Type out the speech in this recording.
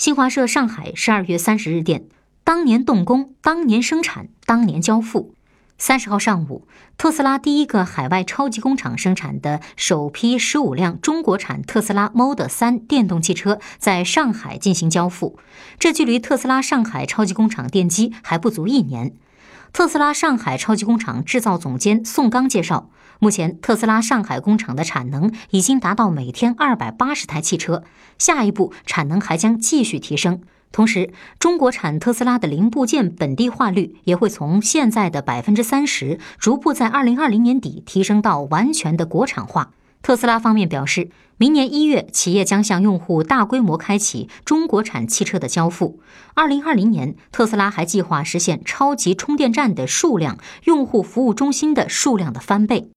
新华社上海十二月三十日电，当年动工，当年生产，当年交付。三十号上午，特斯拉第一个海外超级工厂生产的首批十五辆中国产特斯拉 Model 3电动汽车在上海进行交付。这距离特斯拉上海超级工厂奠基还不足一年。特斯拉上海超级工厂制造总监宋刚介绍，目前特斯拉上海工厂的产能已经达到每天二百八十台汽车，下一步产能还将继续提升。同时，中国产特斯拉的零部件本地化率也会从现在的百分之三十，逐步在二零二零年底提升到完全的国产化。特斯拉方面表示，明年一月，企业将向用户大规模开启中国产汽车的交付。二零二零年，特斯拉还计划实现超级充电站的数量、用户服务中心的数量的翻倍。